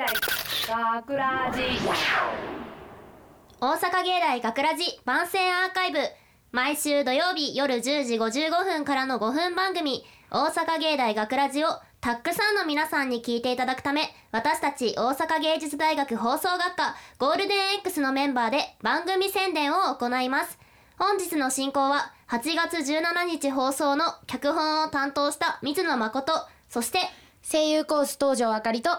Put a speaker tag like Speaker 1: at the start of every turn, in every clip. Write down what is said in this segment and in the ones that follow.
Speaker 1: 大学ラジ。
Speaker 2: 大阪芸大学ラジ番宣アーカイブ。毎週土曜日夜10時55分からの5分番組。大阪芸大学ラジをたくさんの皆さんに聞いていただくため私たち大阪芸術大学放送学科ゴールデン X のメンバーで番組宣伝を行います。本日の進行は8月17日放送の脚本を担当した水野誠そして、
Speaker 3: 声優コース東條あかりと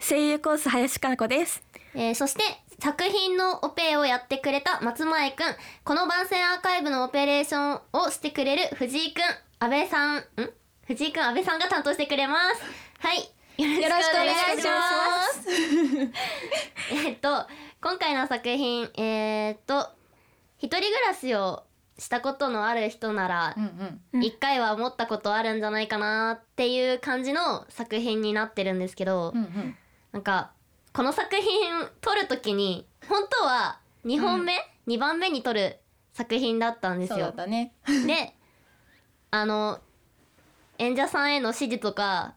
Speaker 4: 声優コース林加奈子です。
Speaker 2: えーそして作品のオペをやってくれた松前くん。この番宣アーカイブのオペレーションをしてくれる藤井くん。安倍さんん？藤井くん安倍さんが担当してくれます。はい。よろしくお願いします。えっと今回の作品えーっと一人暮らしをしたことのある人なら一回は思ったことあるんじゃないかなっていう感じの作品になってるんですけど、
Speaker 3: うんうん。
Speaker 2: なんかこの作品撮る時に本当は2本目、2番目に撮る作品だったんですよ。であの演者さんへの指示とか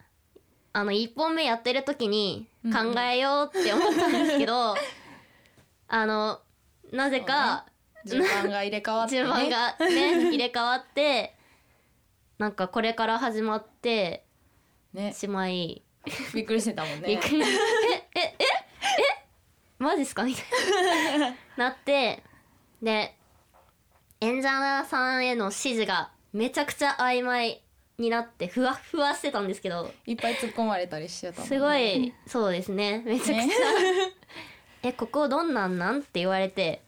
Speaker 2: あの1本目やってる時に考えようって思ったんですけど、あのなぜか、
Speaker 3: 順番が入れ替わってね。
Speaker 2: 順番がね入れ替わってなんかこれから始まって
Speaker 3: ね。
Speaker 2: しまい。
Speaker 3: びっくりしてたもんね。
Speaker 2: びっくりええええマジっすか？みたいな。なってで演者さんへの指示がめちゃくちゃ曖昧になってふわっふわしてたんですけど
Speaker 3: いっぱい突っ込まれたりしてたもんね。
Speaker 2: すごいそうですね。めちゃくちゃ、えここどんなんなん？って言われて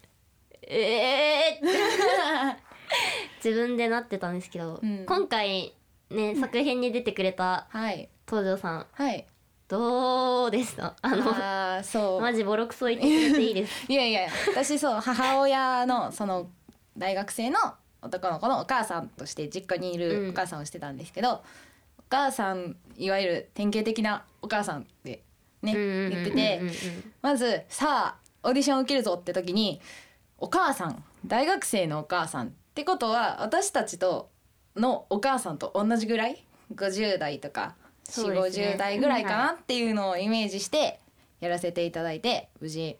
Speaker 2: えーって。自分でなってたんですけど、
Speaker 3: うん。
Speaker 2: 今回ね作品に出てくれた
Speaker 3: はい。
Speaker 2: 東條さん
Speaker 3: はい。
Speaker 2: どうでしたあの
Speaker 3: あーそう。
Speaker 2: マジボロクソ言ってくれていいです。
Speaker 3: いやいや私そう母親のその大学生の男の子のお母さんとして実家にい
Speaker 2: うん。
Speaker 3: るお母さんをしてたんですけど、お母さんいわゆる典型的なお母さんってね
Speaker 2: うんうんうんうん。
Speaker 3: 言っててまずさあオーディション受けるぞって時にお母さん大学生のお母さんってことは私たちとのお母さんと同じぐらい？50代とか4
Speaker 2: そうですね。
Speaker 3: 5 0代ぐらいかなっていうのをイメージしてやらせていただいて無事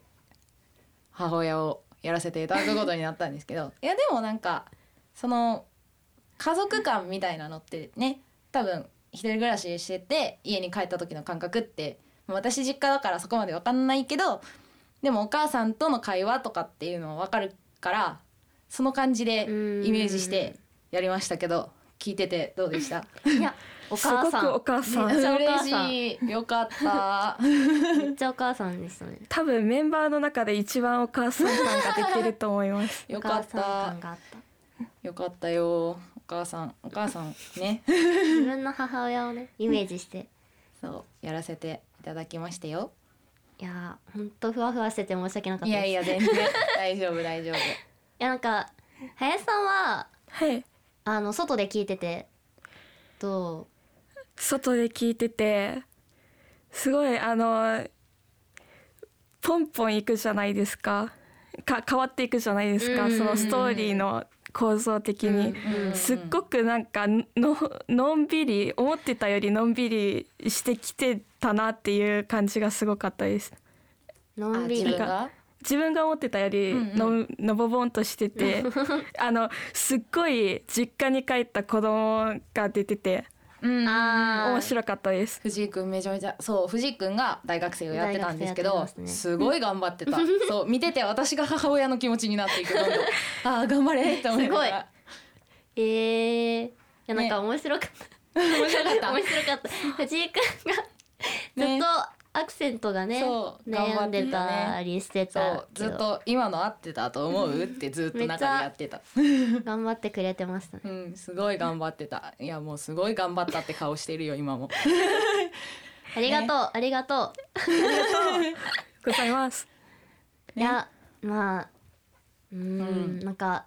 Speaker 3: 母親をやらせていただくことになったんですけど。いやでもなんかその家族感みたいなのってね多分一人暮らししてて家に帰った時の感覚って私実家だからそこまで分かんないけどでもお母さんとの会話とかっていうのは分かるからその感じでイメージしてやりましたけど聞いててどうでした？
Speaker 2: いや お
Speaker 4: すご
Speaker 2: 母さん。
Speaker 4: くお母さん、
Speaker 2: めっちゃ
Speaker 3: 嬉
Speaker 2: さん。
Speaker 3: しい。よかった。
Speaker 2: めっちゃお母さんでしたね。
Speaker 4: 多分メンバーの中で一番お母さん感が出てると思います。
Speaker 3: よかった。よかったよお母さん。お母さんね。
Speaker 2: 自分の母親をねイメージして。
Speaker 3: そうやらせていただきましたよ
Speaker 2: いやーほんとふわふわしてて申し訳なかった
Speaker 3: い
Speaker 2: です。
Speaker 3: やいや全然。大丈夫大丈夫。
Speaker 2: いやなんか林さんは
Speaker 4: はい。
Speaker 2: あの外で聞いててどう？
Speaker 4: 外で聞いててすごいあのポンポンいくじゃないですか。か変わっていくじゃないですか。
Speaker 2: うん。
Speaker 4: そのストーリーの構造的に。
Speaker 2: うん
Speaker 4: すっごくなんかののんびり思ってたよりのんびりしてきてたなっていう感じがすごかったです。
Speaker 2: のんびり。
Speaker 3: あ自分が？
Speaker 4: 自分が思ってたよりの,、
Speaker 3: うん
Speaker 4: のぼぼんとしてて あのすっごい実家に帰った子供が出てて
Speaker 3: うん
Speaker 2: あー。
Speaker 4: 面白かったです。
Speaker 3: 藤井くんめちゃめちゃそう藤井くんが大学生をやってたんですけど
Speaker 2: 大学生やってます
Speaker 3: ごい頑張ってた。そう見てて私が母親の気持ちになっていくどんどんあー頑張れって思いながら。
Speaker 2: えー、いやなんか面白かった、
Speaker 3: 面白かった。
Speaker 2: 面白かった。藤井くんがずっ
Speaker 3: ね。
Speaker 2: とアクセントがね
Speaker 3: そう
Speaker 2: 悩んでたりして
Speaker 3: そ
Speaker 2: た
Speaker 3: う
Speaker 2: けど
Speaker 3: ずっと今の合ってたと思うってずっと中でやってた。
Speaker 2: 頑張ってくれてましたね。
Speaker 3: うんすごい頑張ってた。いやもうすごい頑張ったって顔してるよ今も。
Speaker 2: ありがとう、ありがと
Speaker 4: ございます。
Speaker 2: う、いやまあうーんなんか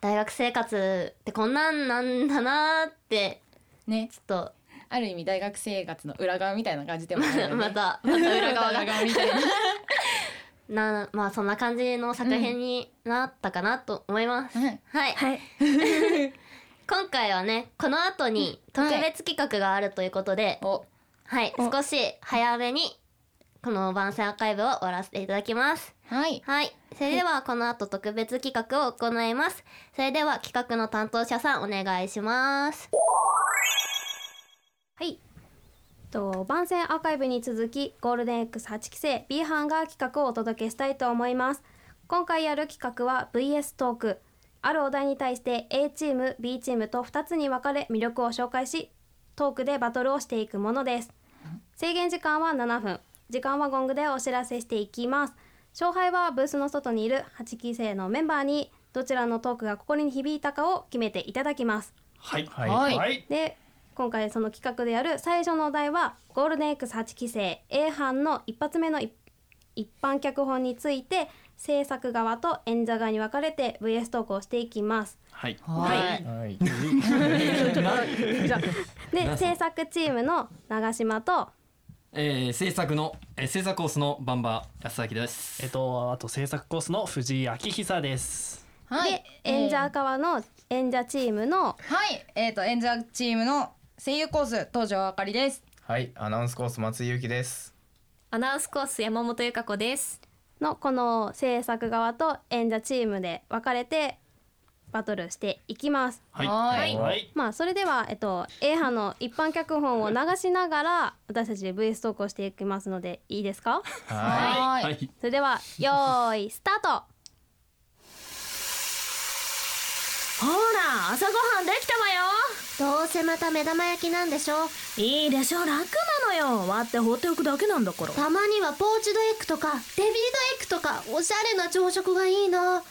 Speaker 2: 大学生活ってこんなんなんだなーって
Speaker 3: ね。
Speaker 2: ちょっ
Speaker 3: ある意味大学生活の裏側みたいな感じでもあるね
Speaker 2: また また裏側が。
Speaker 3: 裏側みたいな
Speaker 2: な まあそんな感じの作品になったかなと思います、
Speaker 3: うん。
Speaker 2: はい。
Speaker 4: はい。
Speaker 2: 今回はねこの後に特別企画があるということで、
Speaker 3: お。
Speaker 2: はい。
Speaker 4: お。
Speaker 2: 少し早めにこの番宣アーカイブを終わらせていただきます。
Speaker 3: はい。
Speaker 2: はい。それではこの後特別企画を行います。それでは企画の担当者さんお願いします
Speaker 5: はい。と番宣アーカイブに続きゴールデン X8 期生 B 班が企画をお届けしたいと思います。今回やる企画は VS トーク。あるお題に対して A チーム B チームと2つに分かれ魅力を紹介しトークでバトルをしていくものです。制限時間は7分。時間はゴングでお知らせしていきます。勝敗はブースの外にいる8期生のメンバーにどちらのトークが心に響いたかを決めていただきます。
Speaker 6: はい
Speaker 3: はい
Speaker 6: はい
Speaker 5: で今回その企画でやる最初のお題はゴールデン X8 期生 A 班の一発目の一一般脚本について制作側と演者側に分かれて VS トークをしていきます。
Speaker 6: はい。
Speaker 3: はい。
Speaker 7: はい。
Speaker 5: で制作チームの長島と
Speaker 8: えー、制作の、えー、制作コースのバンバ安明です。
Speaker 6: えっとあと制作コースの藤井明久です。
Speaker 3: はい。
Speaker 5: で演者側の演者チームの
Speaker 3: はい。えっ、と演者チームの声優コース東條あかりです
Speaker 7: はい。アナウンスコース松井ゆきです。
Speaker 9: アナウンスコース山本由香子です。
Speaker 5: のこの制作側と演者チームで分かれてバトルしていきます。
Speaker 6: はい
Speaker 3: はい
Speaker 6: はい
Speaker 5: まあそれでは、えっと、A 班の一般脚本を流しながら私たちで VS トークをしていきますのでいいですか？
Speaker 7: は
Speaker 3: はい
Speaker 8: はい
Speaker 5: それではよーいスタート
Speaker 9: ほら、朝ごはんできたわよ。
Speaker 2: どうせまた目玉焼きなんでしょ？
Speaker 9: いいでしょ、楽なのよ。割って放っておくだけなんだから。
Speaker 2: たまにはポーチドエッグとかデビルドエッグとかおしゃれな朝食がいいなね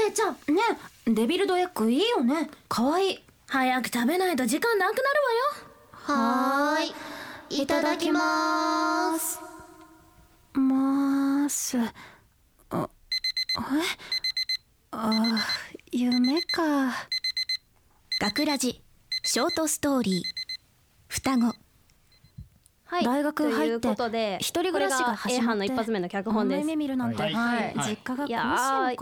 Speaker 2: えお姉ちゃん
Speaker 9: ね、デビルドエッグいいよね。かわいい。早く食べないと時間なくなる
Speaker 2: はーいいただきます
Speaker 9: わよ。まーす。あ、え？あ、夢か。学ラジ。ショートストーリー。双子。
Speaker 5: はい。
Speaker 9: 大学入って一人暮らしが始まって
Speaker 5: A 班の一発目の脚本です。
Speaker 9: 夢見るなんて、
Speaker 6: はい。
Speaker 3: はい。
Speaker 9: 実家が
Speaker 5: いや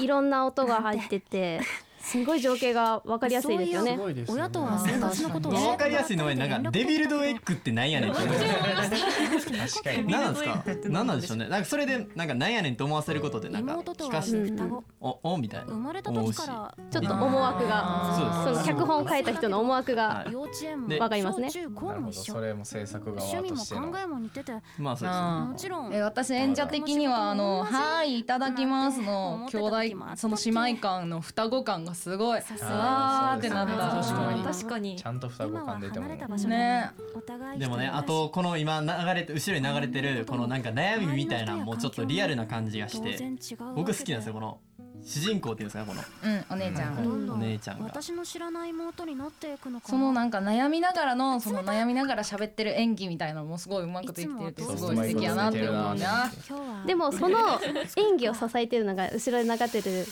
Speaker 9: い
Speaker 5: ろんな音が入ってて すごい情景が分かりやすいですよね。
Speaker 9: 親とは生活のことを
Speaker 8: わかりやすいのはなんかデビルドエッグってなんやねんって
Speaker 7: 確かに。
Speaker 8: 何なんですか？何なんでしょうね。なんかそれでなんかなんやねんと思わせることでなんか聞かして。
Speaker 9: 双子
Speaker 8: おおみたいな。
Speaker 9: 生まれた時から
Speaker 5: ちょっと思惑が
Speaker 8: そ
Speaker 5: の脚本を書いた人の思惑が
Speaker 8: はい
Speaker 9: 幼稚園も
Speaker 8: で
Speaker 5: わかりますね。
Speaker 7: それも制作側
Speaker 9: 趣味も
Speaker 7: としての。
Speaker 9: 考。えも似てて。
Speaker 8: まあそうですね。
Speaker 3: あ
Speaker 9: もちろん。
Speaker 3: え私演者的にはあの「はいいただきます」の兄弟その姉妹感の双子感がすごい。あーってなった。
Speaker 7: 確かに。
Speaker 9: 確かに。
Speaker 7: ちゃんと双子感出ても
Speaker 3: ね。
Speaker 9: お互い
Speaker 8: でもねあとこの今流れて後ろに流れてるこのなんか悩みみたいなもうちょっとリアルな感じがして。僕好きなんですよこの主人公っていうんですかこの。
Speaker 3: うんお姉ちゃん。
Speaker 9: どんどん。
Speaker 8: お姉ちゃんが。
Speaker 9: 私の知らない妹になっていくのかな
Speaker 3: そのなんか悩みながらのその悩みながら喋ってる演技みたいなのもすごいうまくできてるってすごい素敵やなって思うな。
Speaker 9: 今日は
Speaker 5: でもその演技を支えてるのが後ろに流れてるち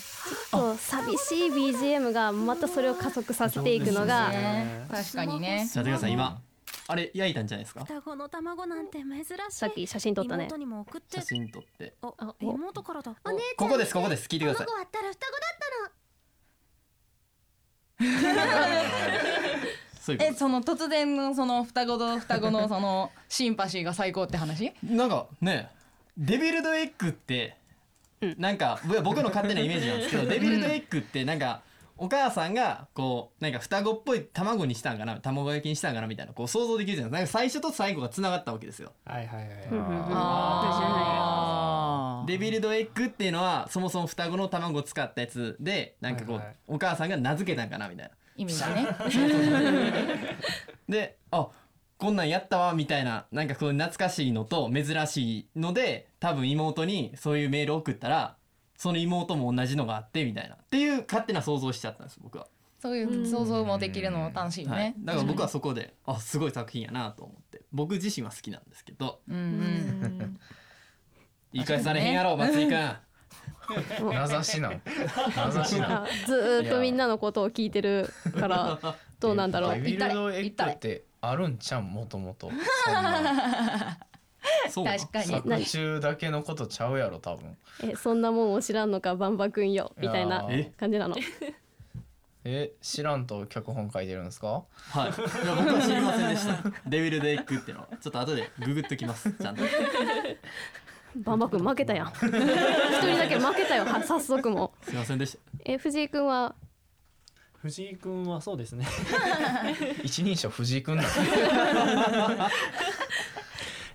Speaker 5: ょっと寂しい BGM がまたそれを加速させていくのが。
Speaker 3: ね。確かにね。
Speaker 8: じゃあ出川さん今あれ焼いたんじゃないですか？
Speaker 9: 双子の卵なんて珍しい。
Speaker 5: さっき写真撮ったね。
Speaker 9: 妹にも送って。
Speaker 8: 写真撮って。
Speaker 9: あ妹からだ
Speaker 2: お姉ちゃん
Speaker 8: ここですここです。聞いてください。
Speaker 2: 卵あったら双子だったの。
Speaker 3: えその突然のその双子と双子のそのシンパシーが最高って話？
Speaker 8: となんかねデビルドエッグってなんか僕僕の勝手なイメージなんですけど デビルドエッグってなんかお母さんがこうなんか双子っぽい卵にしたんかな卵焼きにしたんかなみたいなこう想像できるじゃないですか。なんか最初と最後がつながったわけですよ。
Speaker 6: はいはいはい
Speaker 3: あ
Speaker 8: デビルドエッグっていうのはそもそも双子の卵を使ったやつでなんかこう、
Speaker 6: はいはい。
Speaker 8: お母さんが名付けたんかなみたいな。
Speaker 3: 意味がね。
Speaker 8: であこんなんやったわみたいななんかこう懐かしいのと珍しいので多分妹にそういうメール送ったらその妹も同じのがあってみたいな。っていう勝手な想像しちゃったんです僕は、
Speaker 3: そういう想像もできるのも楽しい
Speaker 8: はい。
Speaker 3: ね、
Speaker 8: だから僕はそこであすごい作品やなと思って。僕自身は好きなんですけど。
Speaker 3: うん。うん
Speaker 8: 言い返されへんやろ松井君。
Speaker 7: 名指しなん。名指しな
Speaker 5: ずーっとみんなのことを聞いてるからどうなんだろう。
Speaker 7: デビルドエッグってあるんちゃんもともと。
Speaker 8: そう
Speaker 3: 確かに。
Speaker 7: 作中だけのことちゃうやろ多分。
Speaker 5: えそんなもんを知らんのかバンバくんよみたいな感じなの。
Speaker 7: え知らんと脚本書いてるんですか？
Speaker 8: はい。いや僕は知りませんでした。デビルドエッグっていうの。はちょっと後でググっときますちゃんと。
Speaker 5: バンバ君負けたやん。一人だけ負けたよは早速も。
Speaker 8: すいませんでした。
Speaker 5: え藤井君は？
Speaker 6: 藤井君はそうですね。
Speaker 7: 一人称藤井くんだ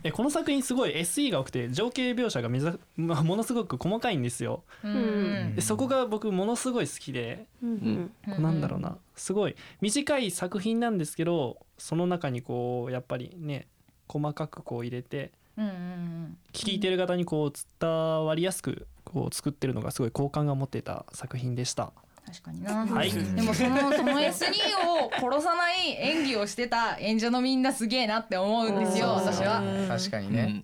Speaker 6: えこの作品すごい SE が多くて情景描写がめざ、まあ、ものすごく細かいんですよ。
Speaker 3: うん
Speaker 6: でそこが僕ものすごい好きで、
Speaker 5: うん
Speaker 6: なんだろうな。すごい。短い作品なんですけどその中にこうやっぱりね細かくこう入れて
Speaker 3: うんうん
Speaker 6: 聞いてる方にこう伝わりやすくこう作ってるのがすごい好感が持ってた作品でした。
Speaker 3: 確かにな、
Speaker 6: はい。
Speaker 3: でもそのその S2 を殺さない演技をしてた演者のみんなすげえなって思うんですよ私は。
Speaker 7: 確かにね、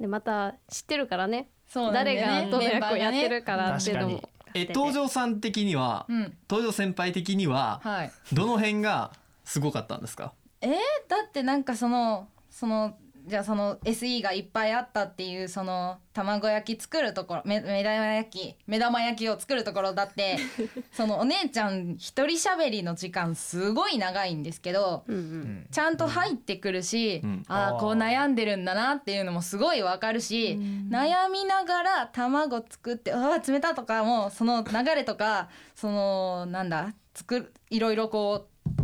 Speaker 5: でまた知ってるからね。
Speaker 3: そうなんだ
Speaker 5: 誰がどの役をやってるからっていうのも。
Speaker 6: 確
Speaker 8: え東條さん的には、
Speaker 3: うん。
Speaker 8: 東條先輩的には
Speaker 3: はい。
Speaker 8: どの辺がすごかったんですか？
Speaker 3: えー、だってなんかそのそのじゃあその SE がいっぱいあったっていうその卵焼き作るところめ目玉焼き目玉焼きを作るところだって そのお姉ちゃん一人喋りの時間すごい長いんですけど
Speaker 5: うんうん。
Speaker 3: ちゃんと入ってくるし、
Speaker 8: うん。
Speaker 3: ああこう悩んでるんだなっていうのもすごいわかるし、悩みながら卵作って「ああ冷た」とかもその流れとかそのなんだ作るいろいろこう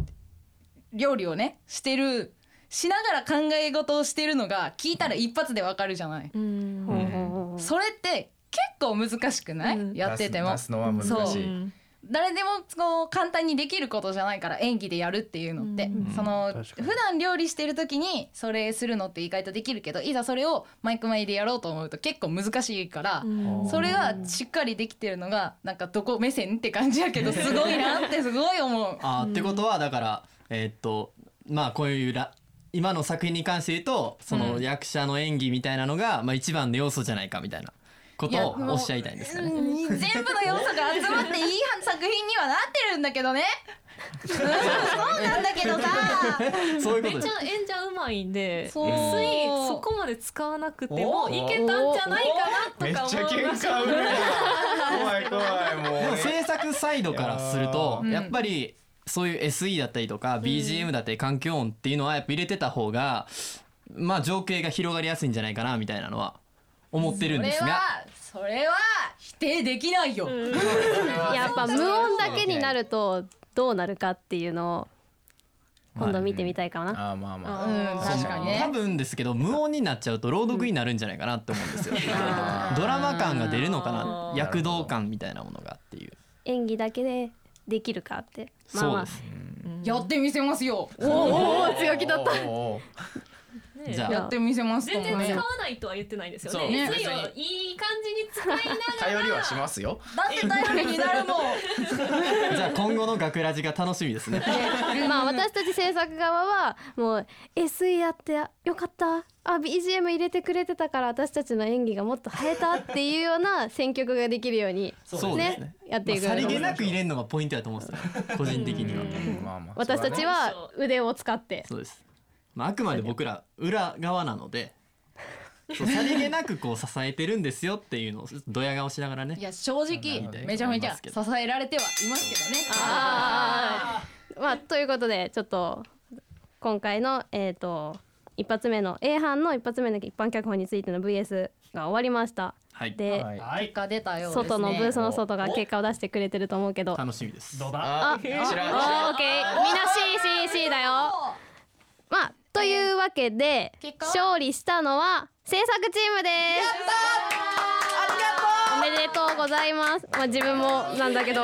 Speaker 3: 料理をねしてるしながら考え事をしてるのが聞いたら一発でわかるじゃない。
Speaker 5: ほうほうほう
Speaker 3: それって結構難しくない、やってても。
Speaker 7: 出すのは難
Speaker 3: そう。
Speaker 7: しい
Speaker 3: 誰でもこう簡単にできることじゃないから演技でやるっていうのって、その
Speaker 6: 確かに。
Speaker 3: 普段料理してる時にそれするのって意外とできるけどいざそれをマイク前でやろうと思うと結構難しいから、それがしっかりできてるのがなんかどこ目線って感じやけどすごいなってすごい思う。
Speaker 8: あーってことはだからえーっとまあこういうら今の作品に関して言うとその
Speaker 3: うん。
Speaker 8: 役者の演技みたいなのが、まあ、一番の要素じゃないかみたいなことをおっしゃいたいんですかね。
Speaker 3: うん全部の要素が集まっていい作品にはなってるんだけどね。うんそうなんだけどさ。
Speaker 8: そういう
Speaker 10: めっちゃ演者うまいんで
Speaker 3: そう。
Speaker 10: SE そこまで使わなくてもいけたんじゃないかなとか思いました。
Speaker 7: 怖い怖いもう。
Speaker 8: でも制作サイドからすると
Speaker 3: うん。
Speaker 8: やっぱりそういう SE だったりとか BGM だったり環境音っていうのはやっぱ入れてた方がまあ情景が広がりやすいんじゃないかなみたいなのは思ってるんですが。
Speaker 3: それはそれは否定できないよ。
Speaker 5: やっぱ無音だけになるとどうなるかっていうのを今度見てみたいかな。
Speaker 7: あーまあまあ。
Speaker 3: うん。確かにね。
Speaker 8: 多分ですけど無音になっちゃうと朗読になるんじゃないかなって思うんですよ。ドラマ感が出るのかな。躍動感みたいなものがっていう。
Speaker 5: 演技だけでできるかって。まあまあ
Speaker 8: そうです。
Speaker 3: やってみせますよ。
Speaker 5: おお強気だった。
Speaker 8: じゃあ
Speaker 3: やってみせますともね
Speaker 10: 全然使わ。ないとは言ってないですよね。
Speaker 7: ね
Speaker 10: いい感じに使いながら
Speaker 7: 頼りはしますよ
Speaker 3: だって頼りになるもん。
Speaker 8: じゃあ今後の学ラジが楽しみですね。
Speaker 5: まあ私たち制作側はもう SE やってよかったあ BGM 入れてくれてたから私たちの演技がもっと映えたっていうような選曲ができるように
Speaker 8: そうですね。
Speaker 5: やっていく、
Speaker 8: まあさりげなく入れるのがポイントだと思うんですよ。個人的には。
Speaker 7: まあまあ
Speaker 5: 私たちは腕を使って
Speaker 8: そうです。まああくまで僕ら裏側なので。そうさりげなくこう支えてるんですよっていうのをドヤ顔しながらね
Speaker 3: いや正直めちゃめちゃ支えられてはいますけどね。
Speaker 5: あーまあということでちょっと今回のえっ、と一発目の A 班の一発目の一般脚本についての VS が終わりました。
Speaker 8: はい
Speaker 5: で、
Speaker 7: はい
Speaker 6: はい
Speaker 3: 結果出たようですね。
Speaker 5: 外のブースの外が結果を出してくれてると思うけど。
Speaker 8: 楽しみです
Speaker 6: どうだ？
Speaker 5: あ、
Speaker 7: あ知らん知らん
Speaker 5: オーケー、みんな C C C だよ。まあというわけで勝利したのは制作チームです。おめでとうございます。まあ自分もなんだけど、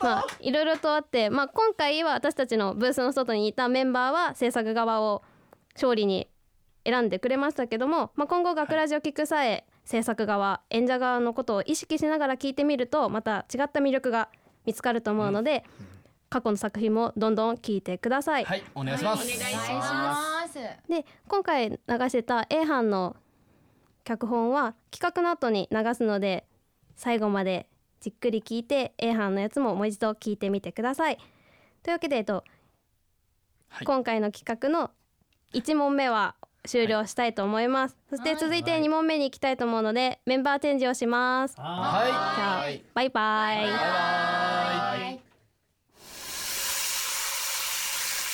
Speaker 5: まあいろいろとあって、まあ今回は私たちのブースの外にいたメンバーは制作側を勝利に選んでくれましたけども、まあ今後学ラジを聞く際、制作側演者側のことを意識しながら聞いてみるとまた違った魅力が見つかると思うので、過去の作品もどんどん聞いてください。
Speaker 8: はいお願いします、
Speaker 3: お願いします。
Speaker 5: で今回流してた A 班の脚本は企画の後に流すので最後までじっくり聞いて A 班のやつももう一度聞いてみてください。というわけで、えっと
Speaker 8: はい
Speaker 5: 今回の企画の1問目は終了したいと思います。そして続いて2問目に行きたいと思うのでメンバーチェンジをします。じ
Speaker 6: は
Speaker 5: ゃあバイバイ。
Speaker 7: バイバイ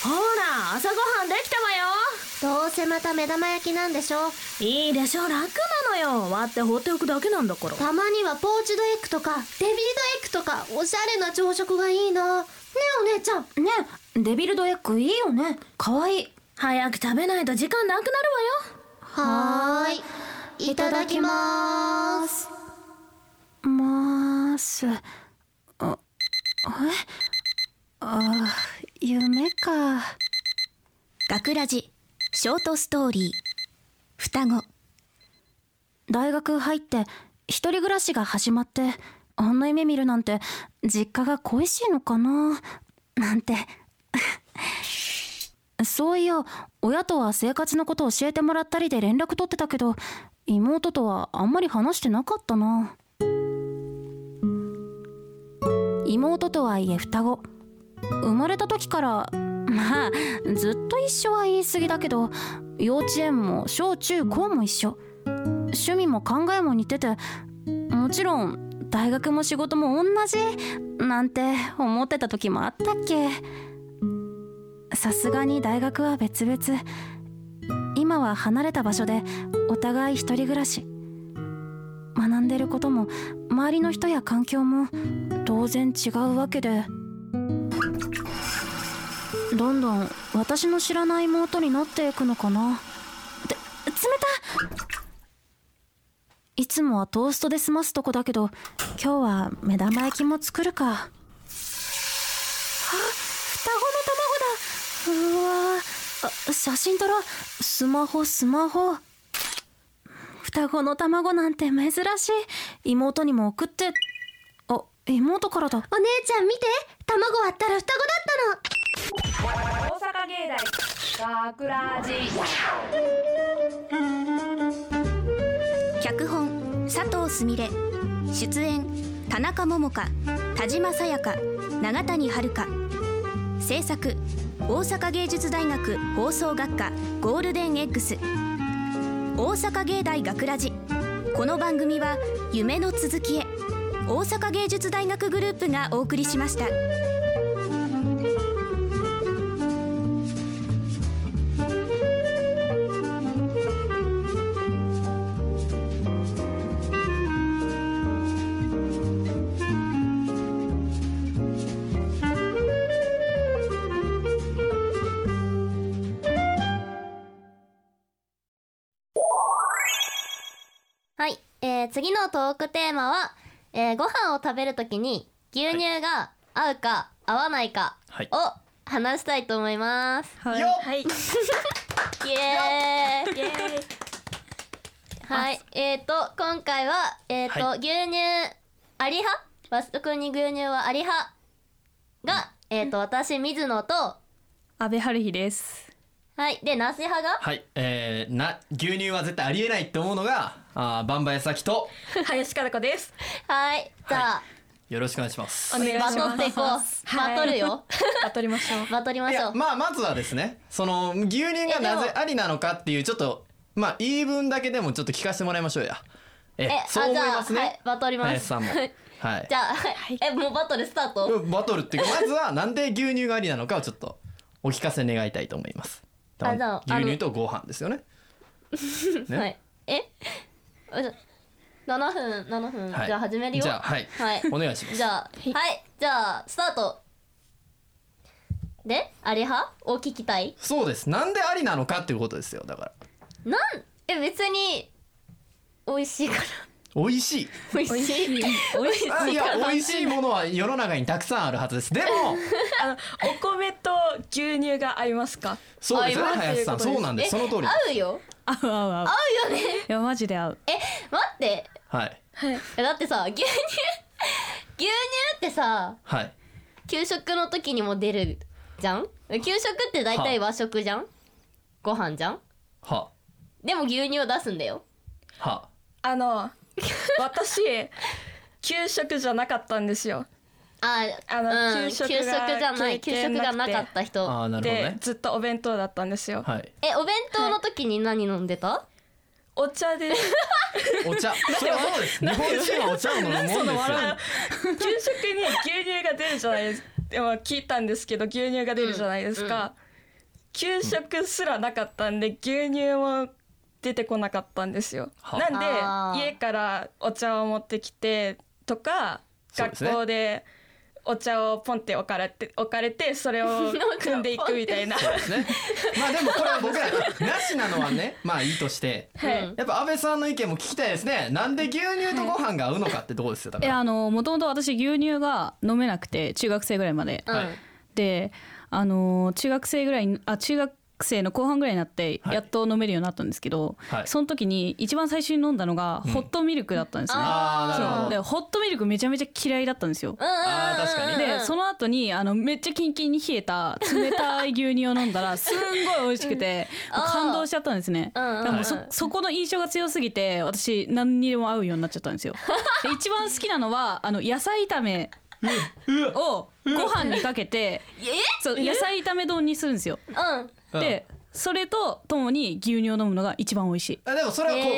Speaker 9: ほら朝ごはんできたわよ。
Speaker 2: どうせまた目玉焼きなんでしょ？
Speaker 9: いいでしょ楽なのよ。割って放っておくだけなんだから。
Speaker 2: たまにはポーチドエッグとかデビルドエッグとかおしゃれな朝食がいいな。ねえお姉ちゃん。
Speaker 9: ねデビルドエッグいいよね。かわいい。早く食べないと時間なくなる
Speaker 2: はーい。いただきまーす。
Speaker 9: わよます。あえ？あ夢か。学ラジ。ショートストーリー。双子。大学入って一人暮らしが始まってあんな夢見るなんて実家が恋しいのかな？なんて。そういや親とは生活のこと教えてもらったりで連絡取ってたけど妹とはあんまり話してなかったな。妹とはいえ双子生まれた時からまあずっと一緒は言い過ぎだけど幼稚園も小中高も一緒。趣味も考えも似ててもちろん大学も仕事も同じなんて思ってた時もあったっけ。さすがに大学は別々。今は離れた場所でお互い一人暮らし。学んでることも周りの人や環境も当然違うわけで。どんどん私の知らない妹になっていくのかな。で冷たいつもはトーストで済ますとこだけど今日は目玉焼きも作るか。あ双子の卵だ。うわあ写真撮ろう。スマホスマホ。双子の卵なんて珍しい。妹にも送って。あ妹からだ。
Speaker 2: お姉ちゃん見て。卵割ったら双子だったの。
Speaker 1: 大阪芸大学ラジ
Speaker 9: 脚本佐藤すみれ。出演田中桃香田島さやか永谷遥。制作大阪芸術大学放送学科ゴールデン X 大阪芸大学ラジ。この番組は夢の続きへ。大阪芸術大学グループがお送りしました。
Speaker 2: はい、えー、次のトークテーマは、えー、ご飯を食べるときに牛乳が合うか合わないか
Speaker 8: はい。
Speaker 2: を話したいと思います。
Speaker 4: はい。
Speaker 8: よっ。
Speaker 4: はい。
Speaker 2: イエーイ。はい、えーと今回はえーと、
Speaker 8: は
Speaker 2: 牛乳あり派？和食に牛乳はあり派が、えーと私水野と
Speaker 4: 安倍春日です。
Speaker 2: はい。でなし派が？
Speaker 8: はい、えー、な牛乳は絶対ありえないって思うのがあーバンバヤサキと。
Speaker 4: 林かな子です。
Speaker 2: はいじゃあ、
Speaker 8: よろしくお願いします。
Speaker 4: お願いします。
Speaker 2: バトっていこう、バトるよ。
Speaker 4: バトりましょう。
Speaker 2: バトりま
Speaker 8: い
Speaker 2: しょう。
Speaker 8: やまあまずはですねその牛乳がなぜありなのかっていうちょっとまあ言い分だけでもちょっと聞かせてもらいましょうや。え
Speaker 2: え
Speaker 8: そう思いますね？
Speaker 2: あじゃあはいバトります。
Speaker 8: 林さんも。はい。
Speaker 2: じゃあ、はい、えもうバトルスタート、
Speaker 8: バトルっていうかまずはなんで牛乳がありなのかをちょっとお聞かせ願いたいと思います。
Speaker 2: あじゃあ
Speaker 8: 牛乳とご飯ですよね。ね。
Speaker 2: はい。え？7分7分、
Speaker 8: はい。
Speaker 2: じゃあ始めるよ。
Speaker 8: じゃあはい。
Speaker 2: はい。
Speaker 8: お願いします。
Speaker 2: じゃあはい、じゃあスタート。であり派？を聞きたい？
Speaker 8: そうです。なんでありなのかっていうことですよだから。
Speaker 2: なん？え別に美味しいから。
Speaker 8: 美味しい。
Speaker 2: 美味しい。美味しい。
Speaker 8: あいや美味しいものは世の中にたくさんあるはずです。でも
Speaker 4: あのお米と牛乳が合いますか？
Speaker 8: そうですね
Speaker 2: 合います。
Speaker 8: 林さん。そうなんです。その通り
Speaker 2: 合うよ
Speaker 4: 合う合う合う。
Speaker 2: 合うよね。
Speaker 4: いやマジで合う。
Speaker 2: え待って。
Speaker 8: はい。
Speaker 2: えだってさ牛乳牛乳ってさ
Speaker 8: はい。
Speaker 2: 給食の時にも出るじゃん？給食って大体和食じゃん？ご飯じゃん？
Speaker 8: は
Speaker 2: でも牛乳を出すんだよ。
Speaker 8: は
Speaker 4: あの私給食じゃなかったんですよ
Speaker 2: あ
Speaker 4: あの
Speaker 2: うん、
Speaker 4: 給食
Speaker 2: 給食
Speaker 4: が
Speaker 2: じゃない給食がなかった人。
Speaker 8: ああなるほど
Speaker 4: で
Speaker 8: ね
Speaker 4: ずっとお弁当だったんですよ。
Speaker 8: はい。
Speaker 2: えお弁当の時に何飲んでた？
Speaker 4: お茶で
Speaker 8: お茶。それはそうです。日本人はお茶を飲むもんですよ。
Speaker 4: 給食に牛乳が出るじゃないですでも聞いたんですけど牛乳が出るじゃないですか、給食すらなかったんで牛乳も出てこなかったんですよ。
Speaker 8: は
Speaker 4: なんで家からお茶を持ってきてとか学
Speaker 8: そうですね。
Speaker 4: 校でお茶をポンって置かれて置かれてそれを 汲んでいくみたいな。
Speaker 8: そうですね。まあでもこれは僕らなしなのはねまあいいとして。
Speaker 4: はい。
Speaker 8: やっぱ安倍さんの意見も聞きたいですね。なんで牛乳とご飯が合うのかってとこですよだから。
Speaker 11: えあのもともと私牛乳が飲めなくて中学生ぐらいまで、
Speaker 8: はい。
Speaker 11: であの中学生ぐらいにあ中学生の後半ぐらいになって
Speaker 8: はい。
Speaker 11: やっと飲めるようになったんですけど、
Speaker 8: はい。
Speaker 11: その時に一番最初に飲んだのがホットミルクだったんですね、う。でホットミルクめちゃめちゃ嫌いだったんですよ。
Speaker 8: あー確かに
Speaker 11: でその後にあのめっちゃキンキンに冷えた冷たい牛乳を飲んだら すんごい美味しくてもう感動しちゃったんですね。だ
Speaker 2: うんうん。
Speaker 11: からもうそそこの印象が強すぎて私何にでも合うようになっちゃったんですよ。で一番好きなのはあの野菜炒めをご飯にかけてそう野菜炒め丼にするんですよ。
Speaker 2: うん
Speaker 11: でそれとともに牛乳を飲むのが一番美味しい。
Speaker 8: あでもそれはこ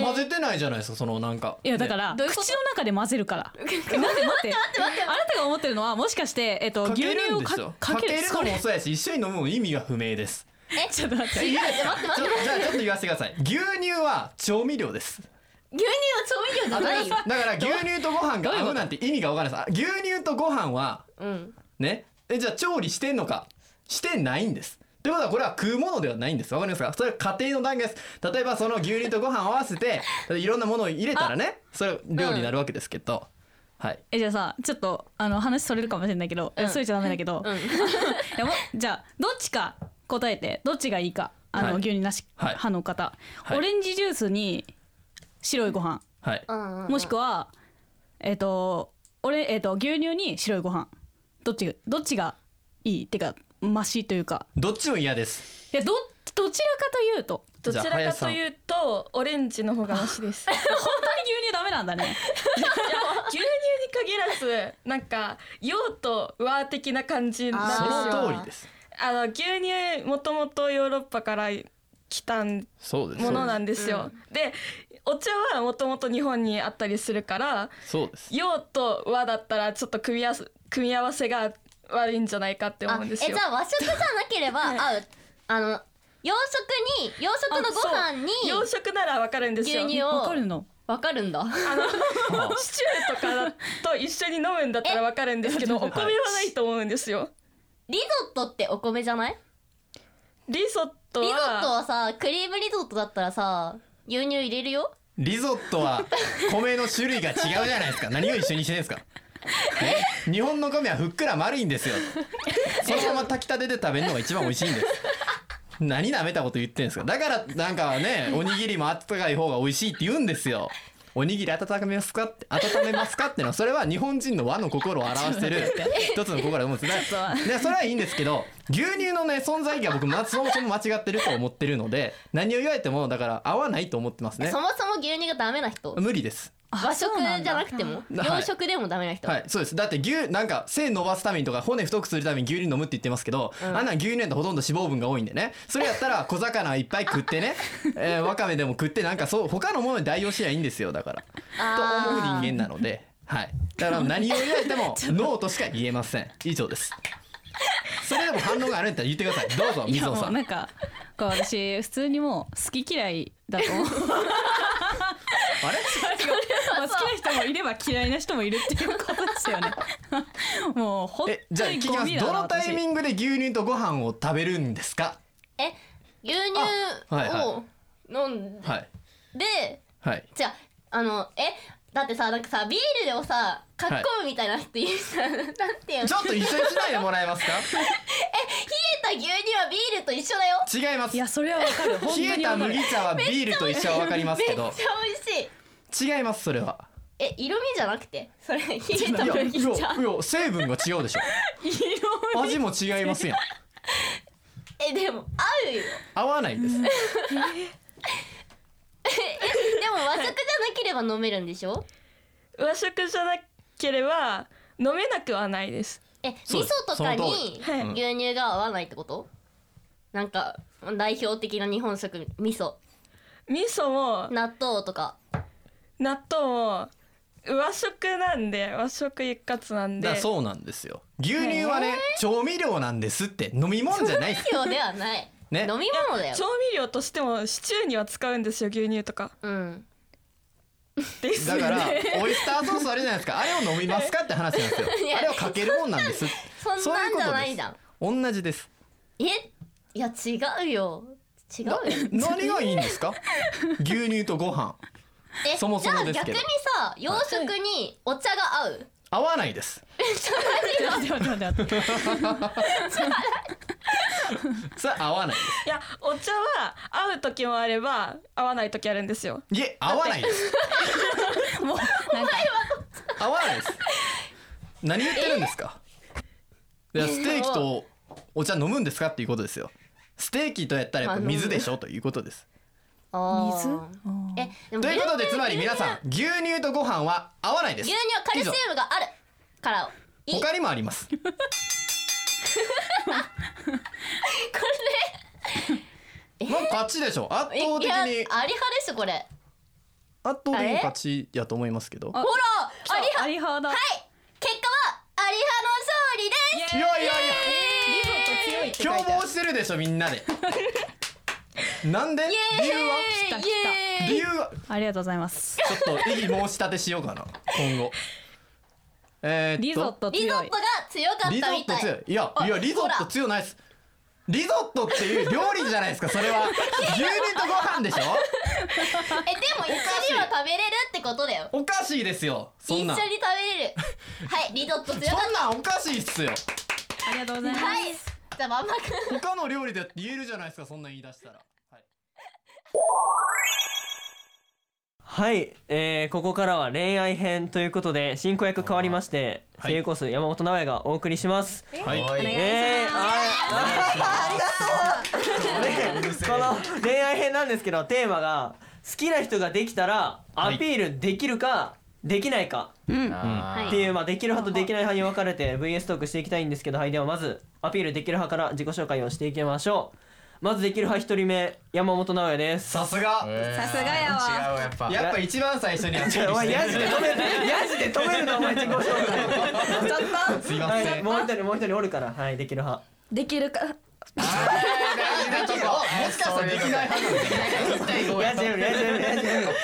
Speaker 8: う、混ぜてないじゃないですかそのなんか。
Speaker 11: いやだから口の中で混ぜるから。待って待って待って。あなたが思ってるのはもしかして、えっと、
Speaker 8: か
Speaker 11: 牛
Speaker 8: けるん
Speaker 11: 乳をか
Speaker 8: ですよ。
Speaker 11: かける
Speaker 8: かけるのもそうやし一緒に飲むのも意味が不明です。
Speaker 2: え？
Speaker 11: ちょっと待って。
Speaker 8: いいですかちょじゃあちょっと言わせてください。牛乳は調味料です。
Speaker 2: 牛乳は調味料じゃないよ。
Speaker 8: だから牛乳とご飯が合うなんて意味がわからない。です牛乳とご飯は
Speaker 2: うん。
Speaker 8: ね？えじゃあ調理してんのか？してないんですということはこれは食うものではないんです。わかりますか？それは家庭の段階です。例えばその牛乳とご飯を合わせて いろんなものを入れたらねそれ料理になるわけですけど、はい。
Speaker 11: えじゃあさちょっとあの話それるかもしれないけど、えそれちゃダメだけど、いやもじゃあどっちか答えてどっちがいいか。あの、
Speaker 8: はい。
Speaker 11: 牛乳なし
Speaker 8: はい
Speaker 11: 派の方、
Speaker 8: はい。
Speaker 11: オレンジジュースに白いご飯。
Speaker 8: はい。
Speaker 2: うんうん
Speaker 11: もしくはえっ、と俺えっ、と牛乳に白いご飯。どっちがどっちがいい？ってかマシというか。
Speaker 8: どっちも嫌です。
Speaker 11: いやどどちらかというと
Speaker 4: どちらかというとオレンジの方がマシです。
Speaker 11: 本当に牛乳ダメなんだね。
Speaker 4: いや牛乳に限らずなんか用と和的な感じなんです
Speaker 8: そ
Speaker 4: よ。
Speaker 8: の通りです。
Speaker 4: あの牛乳もともとヨーロッパから来たものなんですよ。でお茶はもともと日本にあったりするから
Speaker 8: そうです。
Speaker 4: 洋と和だったらちょっと組み合わせ組み合わせが悪いんじゃないかって思うんですよ。
Speaker 2: えじゃあ和食じゃなければ合う。あの洋食に洋食のご飯に
Speaker 4: 洋食ならわかるんですよ。
Speaker 2: 牛乳を。
Speaker 11: わかるの？
Speaker 2: わかるんだ。
Speaker 4: あのシチューとかと一緒に飲むんだったらわかるんですけどお米はないと思うんですよ。
Speaker 2: リゾットってお米じゃない？
Speaker 4: リゾット
Speaker 2: リゾット
Speaker 4: は
Speaker 2: はさクリームリゾットだったらさ牛乳入れるよ？
Speaker 8: リゾットは米の種類が違うじゃないですか。何を一緒にしてるんですか？え 日本の米はふっくら丸いんですよ。そのまま炊きたてで食べるのが一番美味しいんです。何舐めたこと言ってんですか。だからなんかねおにぎりも温かい方が美味しいって言うんですよ。おにぎり温めますか？って温めますかっての。はそれは日本人の和の心を表してる一つの心だと思うんです。ね でそれはいいんですけど牛乳のね存在意義は僕まそもそも間違ってると思ってるので何を言われてもだから合わないと思ってますね。
Speaker 2: そもそも牛乳がダメな人
Speaker 8: 無理です。
Speaker 2: 和食じゃなくても？洋食でもダメな人？
Speaker 8: はいそうです。だって牛なんか背伸ばすためにとか骨太くするために牛乳飲むって言ってますけど、あんなん牛乳なんてほとんど脂肪分が多いんでね。それやったら 小魚いっぱい食ってね、えーわかめでも食ってなんかそう他のものに代用しりゃいいんですよだから。と思う人間なので。はい。だから何を言われても ノーとしか言えません。以上です それでも反応があるんだったら言ってください。どうぞ
Speaker 11: いや
Speaker 8: 水野さ
Speaker 11: もうんなんかこう私普通にもう好き嫌いだと思う。
Speaker 8: あれ？
Speaker 11: まあ好きな人もいれば嫌いな人もいるっていうことですよね。もう本
Speaker 8: えじゃあ聞きます。どのタイミングで牛乳とご飯を食べるんですか？
Speaker 2: え牛乳
Speaker 8: はいは
Speaker 2: を飲ん
Speaker 8: はい。
Speaker 2: で
Speaker 8: はい。
Speaker 2: じゃああのえだってさなんかさビールでもさかっこむみたいなっていうさ、なんていうの？
Speaker 8: ちょっと一緒にしないでもらえますか？
Speaker 2: え冷えた牛乳はビールと一緒だよ。
Speaker 8: 違います。
Speaker 11: いやそれはわかる。本当に
Speaker 8: 冷えた麦茶はビールと一緒はわかりますけど。
Speaker 2: めっちゃ美味しい。
Speaker 8: 違いますそれは。
Speaker 2: え色味じゃなくて？それ冷えた
Speaker 8: いやいや
Speaker 2: 麦茶
Speaker 8: いや成分が違うでしょ味も違いますやん
Speaker 2: えでも合うよ
Speaker 8: 合わないです
Speaker 2: えでも和食じゃなければ飲めるんでしょ
Speaker 4: 和食じゃなければ飲めなくはないです。
Speaker 2: え味
Speaker 8: そうです。
Speaker 2: 噌とかに
Speaker 8: その
Speaker 4: 通り。うん
Speaker 2: 牛乳が合わないってこと？なんか代表的な日本食味噌。
Speaker 4: 味噌も
Speaker 2: 納豆とか。
Speaker 4: 納豆も和食なんで和食一括なんで。
Speaker 8: そうなんですよ。牛乳はね調味料なんですって。飲み物じゃないです。
Speaker 2: 調味料ではない。
Speaker 8: ね。
Speaker 2: 飲み物だよ。
Speaker 4: 調味料としてもシチューには使うんですよ牛乳とか。
Speaker 2: うん
Speaker 4: です
Speaker 8: だからオイスターソースあれじゃないですか。あれを飲みますかって話なんですよ。
Speaker 2: いや
Speaker 8: あれをかけるもんなんです。
Speaker 2: そんなんじゃないじゃん。
Speaker 8: 同じです。
Speaker 2: え？いや違うよ。違うよ。
Speaker 8: 何がいいんですか？牛乳とご飯。
Speaker 2: え
Speaker 8: そもそもですけど。
Speaker 2: じゃあ逆にさ洋食にお茶が合う？
Speaker 8: 合わないです。
Speaker 2: ちょっと待って
Speaker 11: 待って
Speaker 8: それ合わないです
Speaker 4: いやお茶は合う時もあれば合わない時あるんですよ。
Speaker 8: いえ 合わないです
Speaker 4: もうなんか
Speaker 8: 合わないです。何言ってるんですか？いやステーキとお茶飲むんですかっていうことですよ。ステーキとやったらやっぱ水でしょ？ということです。
Speaker 2: 水？えでも
Speaker 8: ということでつまり皆さん牛乳？とご飯は合わないです。
Speaker 2: 牛乳はカルシウムがあるから
Speaker 8: 他にもありますまあ勝ちでしょ。圧倒的に。
Speaker 2: いやあり派ですこれ。
Speaker 8: 圧倒的に勝ちやと思いますけど。
Speaker 2: ほらあり派。
Speaker 11: アリ派だ。
Speaker 2: はい。結果はあり派の勝利です。
Speaker 8: いやいやいや。
Speaker 11: リゾット強いって書
Speaker 8: 共
Speaker 11: いてある。
Speaker 8: 謀してるでしょみんなで。なんで？
Speaker 2: イエーイ。
Speaker 8: 理由は？
Speaker 11: 来た来
Speaker 8: 理由は？
Speaker 11: たありがとうございます。
Speaker 8: ちょっと異議申し立てしようかな今後。えーっと。
Speaker 11: リゾット強い。
Speaker 2: リゾットが強かったみたい。
Speaker 8: リゾット強い。いやいやリゾット強ないです。リゾットっていう料理じゃないですかそれは。牛乳とご飯でしょ？
Speaker 2: えでも一緒には食べれるってことだよ。
Speaker 8: おかしいですよそんな。ん
Speaker 2: 一緒に食べれる。はいリゾット強かっ
Speaker 8: そんなんおかしいっすよ。
Speaker 11: ありがとうございます。
Speaker 2: たはいじゃあまんまくん。
Speaker 8: 他の料理で言えるじゃないですかそんなん言い出したら。
Speaker 12: はい、えー、ここからは恋愛編ということで進行役変わりまして、声優コース山本直哉がお送りします。
Speaker 8: はい。
Speaker 12: お願いします。えー、あーねこの恋愛編なんですけどテーマが好きな人ができたらアピールできるかできないか、っていうまあできる派とできない派に分かれて VS トークしていきたいんですけどはいではまずアピールできる派から自己紹介をしていきましょうまずできる派一人目山本直哉です。
Speaker 8: さすが。
Speaker 10: さすがやわ。
Speaker 7: 違うやっぱ。
Speaker 8: やっぱ一番最初にアピールして
Speaker 12: お前ヤジで止めるヤジで止めるのお前自己紹介。
Speaker 10: ちょっと
Speaker 8: すいません。
Speaker 12: はい、もう一人もう一人おるから。はいできる派。
Speaker 10: できるか。
Speaker 8: 大事なとこもしかしたらできない派
Speaker 12: やるヤジやるヤジやる。
Speaker 10: で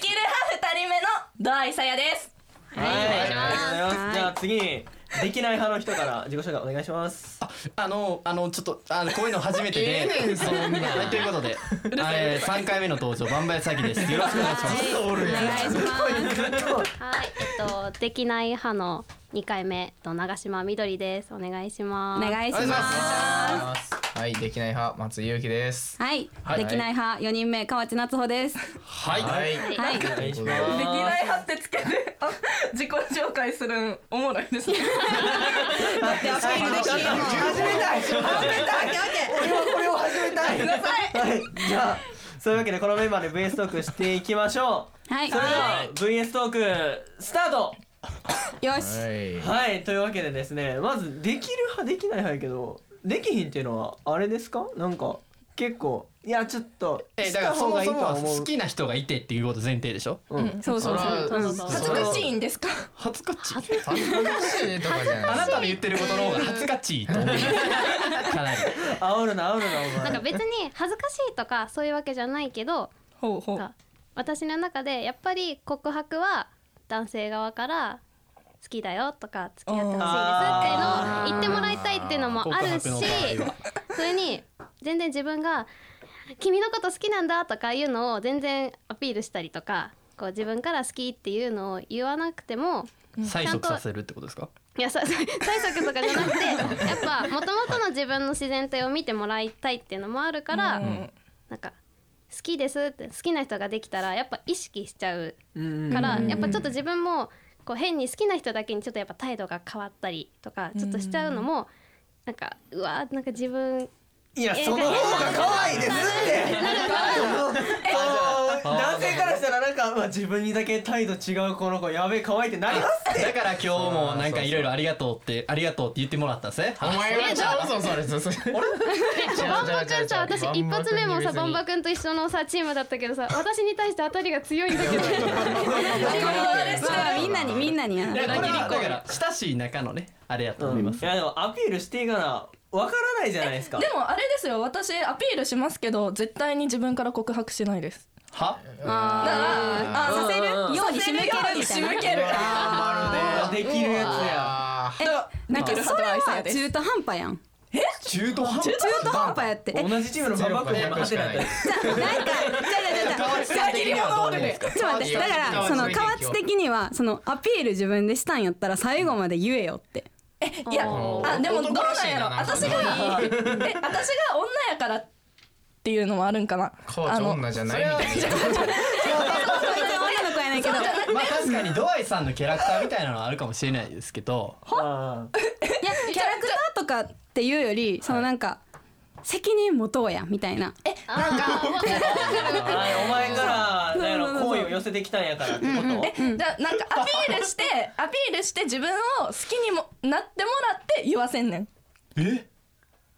Speaker 10: きる派二人目のドアイサヤです。
Speaker 12: はいお願いします。じゃあ次。にできない派の人から自己紹介お願いします。
Speaker 8: あのあのちょっとあのこういうの初めてで、
Speaker 7: ええねんそんな。
Speaker 8: はいということで、えー、3回目の登場バンバイサギです。よろしくお願いします。
Speaker 5: お願いします。はい、えっとできない派の二回目と長島みどりです。お願いします。
Speaker 10: お願いし
Speaker 7: お願いし
Speaker 10: ま
Speaker 7: ますはいできない派松井裕樹です。
Speaker 10: はい、
Speaker 7: はい。
Speaker 10: できない派四人目河内夏穂です。
Speaker 8: はい。
Speaker 7: はい。
Speaker 10: はい。
Speaker 12: お願いします
Speaker 10: できない派ってつけてあ自己紹介するんおもろいですね。だってアピールできるの？
Speaker 12: 始めたい。始めたい。俺はこれを始めたい。はい。じゃあそういうわけでこのメンバーで VS トークしていきましょう。
Speaker 10: はい。
Speaker 12: それでは VS トークスタート。
Speaker 10: よし。
Speaker 7: はい。
Speaker 12: はい。というわけでですねまずできる派できない派やけどできひんっていうのはあれですか？なんか結構いやちょっと
Speaker 8: え
Speaker 12: した方がいい
Speaker 8: だからそもそ
Speaker 12: とは思う。
Speaker 8: も好きな人がいてっていうこと前提でしょ？
Speaker 12: うん。
Speaker 10: そうそうそう。恥ずかしいんですか？
Speaker 8: 恥ずかしい。
Speaker 7: 恥ずかしいとかじゃない。
Speaker 8: あなたの言ってることの方が恥ずかしいと思う。かなり。
Speaker 12: 煽るな煽るなお前。
Speaker 5: なんか別に恥ずかしいとかそういうわけじゃないけど、
Speaker 10: ほうほう。
Speaker 5: さ私の中でやっぱり告白は男性側から好きだよとか付き合ってほしいですっていうのを言ってもらいたいっていうのもあるしそれに全然自分が「君のこと好きなんだ」とかいうのを全然アピールしたりとかこう自分から好きっていうのを言わなくても
Speaker 8: 催促させるってことですか？
Speaker 5: いやさ 催促とかじゃなくてやっぱもともとの自分の自然体を見てもらいたいっていうのもあるから、なんか好きですって好きな人ができたらやっぱ意識しちゃうから、やっぱちょっと自分もこう変に好きな人だけにちょっとやっぱ態度が変わったりとかちょっとしちゃうのも、なんかうわなんか自分
Speaker 12: いやその方が可愛いですって。その男男性からしたらなんかうわ自分にだけ態度違うこの子やべえ可愛いってなりますって。
Speaker 8: だから今日もなんかいろいろありがとうってありがとうって言ってもらったんですね
Speaker 7: お前がちゃうぞそれそれ
Speaker 5: バンバ君さ私一発目もさバンバ君と一緒のさチームだったけどさ私に対して当たりが強いんだけど
Speaker 11: まあみんなにみんなにや
Speaker 8: だから親しい仲のねあれやと思います、
Speaker 12: いやでもアピールしていかなわからないじゃないですか。
Speaker 10: でもあれですよ。私アピールしますけど絶対に自分から告白しないです。
Speaker 8: は？
Speaker 10: あ
Speaker 11: させる？ように仕向けるみたいな。
Speaker 10: 仕向ける。
Speaker 12: できるやつや。
Speaker 11: えなんかそれは中途半端やん。
Speaker 8: 中途半端？
Speaker 11: 中途半端やって。え
Speaker 12: 同じチームのバンバ君も勝てない。
Speaker 11: なんかじゃあじゃあじゃだからその河内的にはそのアピール自分でしたんやったら最後まで言えよって
Speaker 10: いやあでもどうなんやろ。私がえ私が女やからっていうのもあるんかな。
Speaker 7: コーチ女じゃないみたいな。
Speaker 11: 女の子やねんけど
Speaker 8: まあ確かにドアイさんのキャラクターみたいなのはあるかもしれないですけど。
Speaker 11: いやキャラクターとかっていうよりそのなんか責任持とうやみたいな。え
Speaker 10: なんか
Speaker 12: はいお前からなんやろ好意を寄せてきたんやからってこと？
Speaker 10: えじゃあなんかアピールして アピールして自分を好きにもなってもらって言わせんねん。
Speaker 8: え？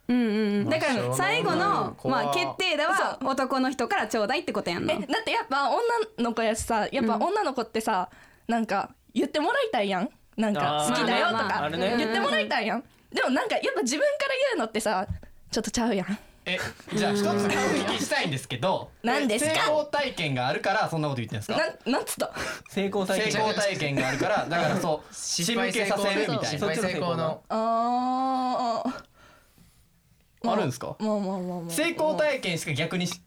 Speaker 11: うんうんうん。だから最後の
Speaker 7: 怖
Speaker 11: まあ決定打は男の人からちょうだいってことやんな。
Speaker 10: えだってやっぱ女の子やしさやっぱ女の子ってさなんか言ってもらいたいやん。なんか好きだよとか。言ってもらいたいやん。でもなんかやっぱ自分から言うのってさちょっとちゃうやん。
Speaker 8: えじゃあ一つ感激したいんですけど
Speaker 10: 何ですか？
Speaker 8: 成功体験があるからそんなこと言ってんですか？
Speaker 10: なんなんつった？
Speaker 12: 成功体験。
Speaker 8: 成功体験があるからだからそう仕向けさせるみたいな。
Speaker 7: 失敗成功の。
Speaker 10: あー。
Speaker 8: あるんですか？
Speaker 10: まあまあまあまあ
Speaker 8: 成功体験しか逆にし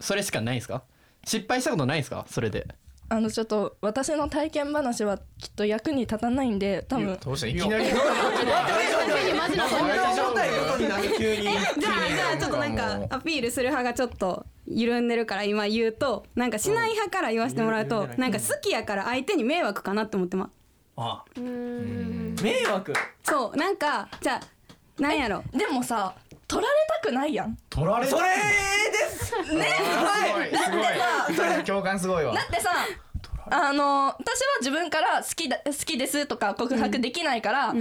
Speaker 8: それしかないんですか？失敗したことないんですか？それで。
Speaker 10: あのちょっと私の体験話はきっと役に立たないんで多分。
Speaker 7: どうした？いきなり。
Speaker 5: マジな
Speaker 12: そんないことになって急に。
Speaker 11: じゃあじゃあちょっとなんかアピールする派がちょっと緩んでるから今言うとなんかしない派から言わせてもらうとなんか好きやから相手に迷惑かなって思ってま
Speaker 8: あ
Speaker 12: 迷惑？
Speaker 11: そうなんかじゃあなんやろ？
Speaker 10: でもさ取られたくないやん。
Speaker 8: 取られ
Speaker 12: それです。
Speaker 10: ね
Speaker 7: すごいすごい。それ共感すごいわ。
Speaker 10: だってさあの私は自分から好きだ好きですとか告白できないから、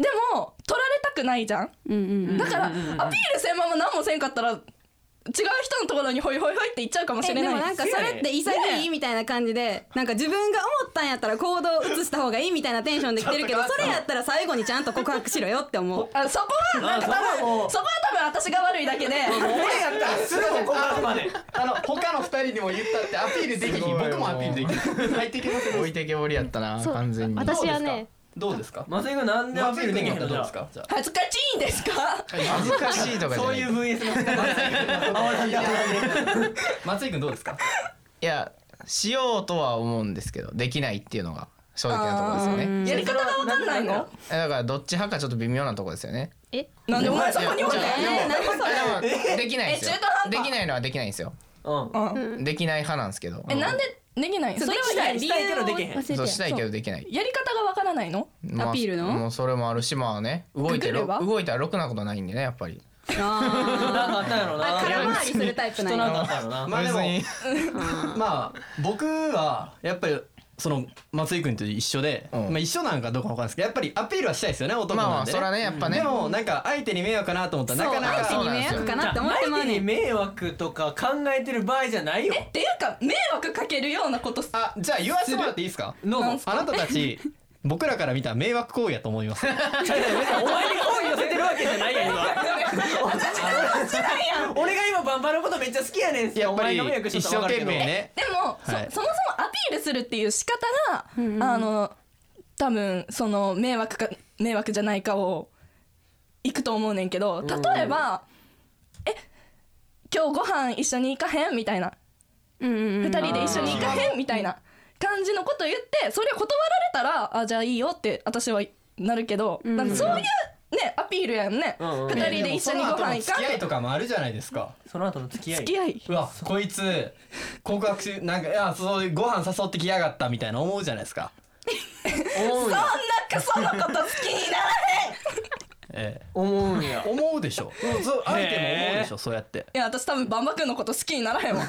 Speaker 10: でも取られたくないじゃん、
Speaker 11: うんうん
Speaker 10: だからアピールせんまま何もせんかったら違う人のところにホイホイホイって言っちゃうかもしれない。
Speaker 11: えでもなんかそれって潔いみたいな感じでなんか自分が思ったんやったら行動を移した方がいいみたいなテンションで来てるけどそれやったら最後にちゃんと告白しろよって思う。
Speaker 10: あそこはなんか多分
Speaker 12: あそこは
Speaker 10: 多分私が悪いだけで。
Speaker 12: 俺やったらすぐ告白まで。
Speaker 8: あの他の二人にも言ったってアピールできひん。僕もアピールできひん。入ってきません
Speaker 7: 置いてけぼりやったな完全に。
Speaker 5: 私はね
Speaker 8: どうですか？
Speaker 12: 松井君なんでアピールできへんの？
Speaker 8: どうですか？じゃあ。
Speaker 10: 恥ずかしいんですか？
Speaker 7: 恥ずかしいとかじゃない。
Speaker 12: そういう VS の
Speaker 8: 松井君どうですか？
Speaker 7: いやしようとは思うんですけどできないっていうのが正直なところですよね。
Speaker 10: やり方が分かんないの？
Speaker 7: えだからどっち派かちょっと微妙なところですよね。
Speaker 10: なんでお前そこにおる
Speaker 7: いや
Speaker 10: の
Speaker 7: でもでもできないんですよ。
Speaker 10: え中途半端？
Speaker 7: できないのはできないんですよ。
Speaker 12: うん。
Speaker 7: できない派なんですけど。
Speaker 10: えなんでできない。のそれは
Speaker 12: したい。
Speaker 10: 理
Speaker 12: したいけど
Speaker 10: 由を
Speaker 12: できへん
Speaker 7: そうしたいけどできない。
Speaker 10: やり方が分からないの？
Speaker 7: まあ
Speaker 11: アピールの？
Speaker 7: もうそれもあるしまあね動いてろ
Speaker 10: ググれば？
Speaker 7: 動いたらろくなことないんでねやっぱり。
Speaker 12: なんかあったんやろな
Speaker 11: 空回りするタイプなんや。
Speaker 12: 人なんかあったんやろな。
Speaker 8: まあでも
Speaker 7: 別に
Speaker 8: まあ僕はやっぱりその松井君と一緒で、
Speaker 7: うん。
Speaker 8: まあ一緒なんかどうかわかんないですけどやっぱりアピールはしたいですよね男
Speaker 7: ま
Speaker 8: なんで、ね。
Speaker 7: あそれはねやっぱね。
Speaker 8: でもなんか相手に迷惑かなと思ったらなかなか
Speaker 11: 相手に迷惑かなって思ってまう
Speaker 12: 相手に迷惑とか考えてる場合じゃないよ。
Speaker 10: っていうか迷惑かけるようなこと
Speaker 8: あじゃあ言わせてもらっていいですか？
Speaker 12: どうぞ
Speaker 8: あなたたち僕らから見たら迷惑行為やと思います。
Speaker 12: お前に好意寄せてるわけじゃないやん今 俺が今バンバのことめっちゃ好きやねん。
Speaker 8: やっぱり
Speaker 12: お前が迷惑し
Speaker 8: 一生
Speaker 12: とったら分かるけど。
Speaker 8: 懸命ね
Speaker 10: でも、そ
Speaker 8: はい。
Speaker 10: そもそもアピールするっていう仕方が、あの多分その迷惑か迷惑じゃないかをいくと思うねんけど例えば「え今日ご飯一緒に行かへん?」みたいな。
Speaker 11: うんうんうん。
Speaker 10: 二人で一緒に行かへんみたいな感じのこと言ってそれ断られたらあじゃあいいよって私はなるけど、なんかそういうねアピールやんね、
Speaker 12: うんうん。
Speaker 10: 二人で一緒にご飯行かん
Speaker 8: 付き合いとかもあるじゃないですか。
Speaker 12: その後の付き合い。
Speaker 10: 付き合い。う
Speaker 8: わこいつ告白しなんかいやそうご飯誘ってきやがったみたいな思うじゃないですか。
Speaker 12: 思うんや
Speaker 10: そんなそのこと好きにならへん。
Speaker 8: え
Speaker 12: 思うんや
Speaker 8: 思うでしょ。そう相手も思うでしょそうやって。
Speaker 10: いや私多分バンバ君のこと好きにならへんわ。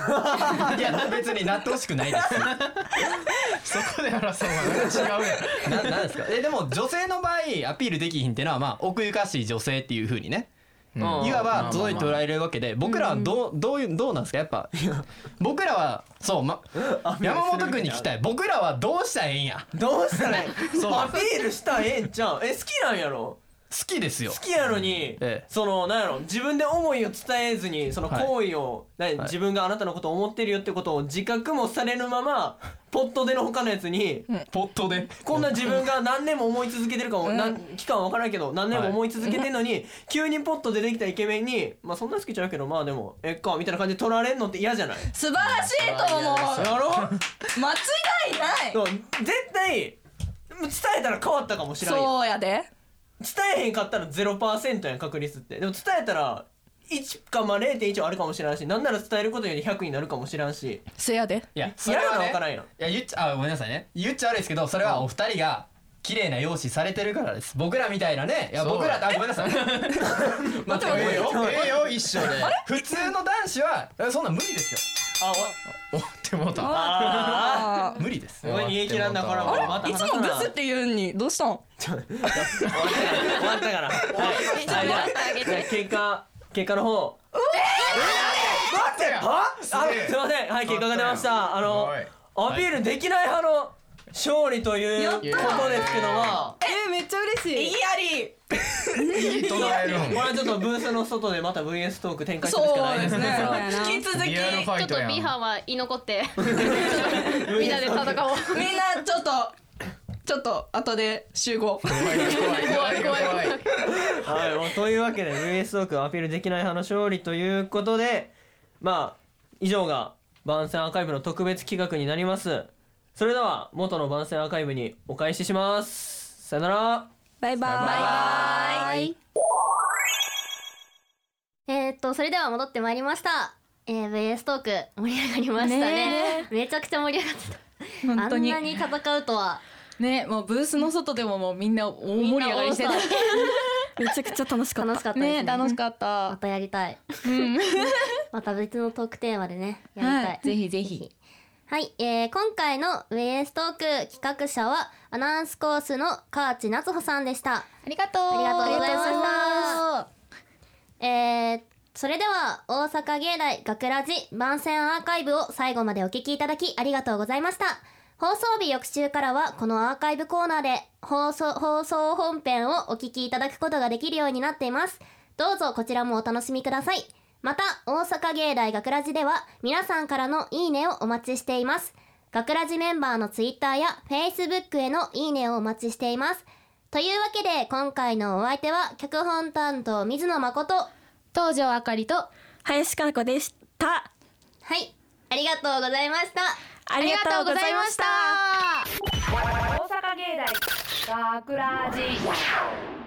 Speaker 8: いや別になってほしくないです。
Speaker 7: そこで争うのは違うやん。
Speaker 8: ななんですか？えでも女性の場合アピールできひんっていうのはまあ奥ゆかしい女性っていうふうにね。
Speaker 7: うん。
Speaker 8: いわば届いておられるわけで僕らはどうどういうどうなんですか？やっぱ 僕らはそう、ま、山本君に聞きたい。僕らはどうしたらええんや？
Speaker 12: どうしたらいい
Speaker 8: そう。
Speaker 12: アピールしたらええんちゃう？え好きなんやろ？
Speaker 8: 好きですよ。
Speaker 12: 好きやのに、そのなんやろ自分で思いを伝えずにその行為を、何自分があなたのことを思ってるよってことを自覚もされぬままポットでの他のやつに、
Speaker 8: ポットで？
Speaker 12: こんな自分が何年も思い続けてるかも、なん期間は分からんけど何年も思い続けてんのに、急にポットでできたイケメンにまあそんな好きちゃうけどまあでもえっかみたいな感じで取られんのって嫌じゃない？
Speaker 10: 素晴らしいと思う。
Speaker 12: やろ？
Speaker 10: 間違いない。
Speaker 12: そう絶対伝えたら変わったかもしれんやん
Speaker 10: そうやで
Speaker 12: 伝えへんかったら0%やん確率って。でも伝えたら1かまあ0.1はあるかもしれんしなんなら伝えることにより100になるかもしれんし。
Speaker 10: せやで。
Speaker 8: いやそれはね
Speaker 12: 分からんやん。
Speaker 8: いや言っちゃあごめんなさいね。言っちゃ悪いですけどそれはお二人が綺麗な容姿されてるからです。僕らみたいなね。いや僕らあごめんなさい。待って
Speaker 7: ええよ。ええよ一緒で。
Speaker 8: 普通の男子はえそんなん無理ですよ
Speaker 12: あ
Speaker 7: おってもうた
Speaker 12: あ
Speaker 8: 無理です
Speaker 12: すごい逃げ切らんだからもうまた
Speaker 10: い。つもグスって言うんにどうしたん？
Speaker 12: 終わったから。はいはいじゃあじゃあ結果結果の方。
Speaker 7: 待って！
Speaker 12: はあす
Speaker 7: すげえ
Speaker 12: いません。はい結果が出ました。あのアピールできない派の勝利ということですけども。
Speaker 13: えーめっちゃ嬉しい。
Speaker 10: いいやり。
Speaker 12: これはちょっとブースの外でまた VS トーク展開するしかない。ですね。
Speaker 10: そうですね引き続き
Speaker 7: リアルファイトやん
Speaker 2: B 班は居残って みんなで戦おう。
Speaker 10: みんなちょっとちょっと後で集合。
Speaker 7: 怖い怖い怖い怖い。
Speaker 12: はい、もうというわけで VS トークアピールできない派の勝利ということでまあ以上が番宣アーカイブの特別企画になりますそれでは元の番宣アーカイブにお返しします。さよなら。
Speaker 13: バイバイ。
Speaker 2: バイえー、っとそれでは戻ってまいりました。えー、VS トーク盛り上がりましたね。
Speaker 11: ね
Speaker 2: めちゃくちゃ盛り上がってた。
Speaker 11: 本当に。
Speaker 2: あんなに戦うとは。
Speaker 11: ねもうブースの外でももうみんな大盛り上がりしてた。
Speaker 4: めちゃくちゃ楽しかった。
Speaker 2: 楽しかったね。
Speaker 11: ね楽しかっ
Speaker 2: ま
Speaker 11: た
Speaker 2: たやりたい。
Speaker 11: うん。
Speaker 2: また別のトークテーマでねやりたい、
Speaker 11: はい。ぜひぜひ
Speaker 2: はい、えー、今回の VS トーク企画者はアナウンスコースの河内夏穂さんでした。
Speaker 11: ありがとう。
Speaker 2: ありがとうございました。
Speaker 11: あ
Speaker 2: えー、それでは大阪芸大学ラジ番宣アーカイブを最後までお聞きいただきありがとうございました。放送日翌週からはこのアーカイブコーナーで放送放送本編をお聞きいただくことができるようになっています。どうぞこちらもお楽しみくださいまた大阪芸大学ラジでは皆さんからのいいねをお待ちしています。学ラジメンバーのツイッターやフェイスブックへのいいねをお待ちしています。というわけで今回のお相手は脚本担当水野誠。
Speaker 11: 東條あかりと
Speaker 4: 林加奈子でした。
Speaker 2: はい。ありがとうございました。
Speaker 4: ありがとうございました。
Speaker 1: 大阪芸大学ラジ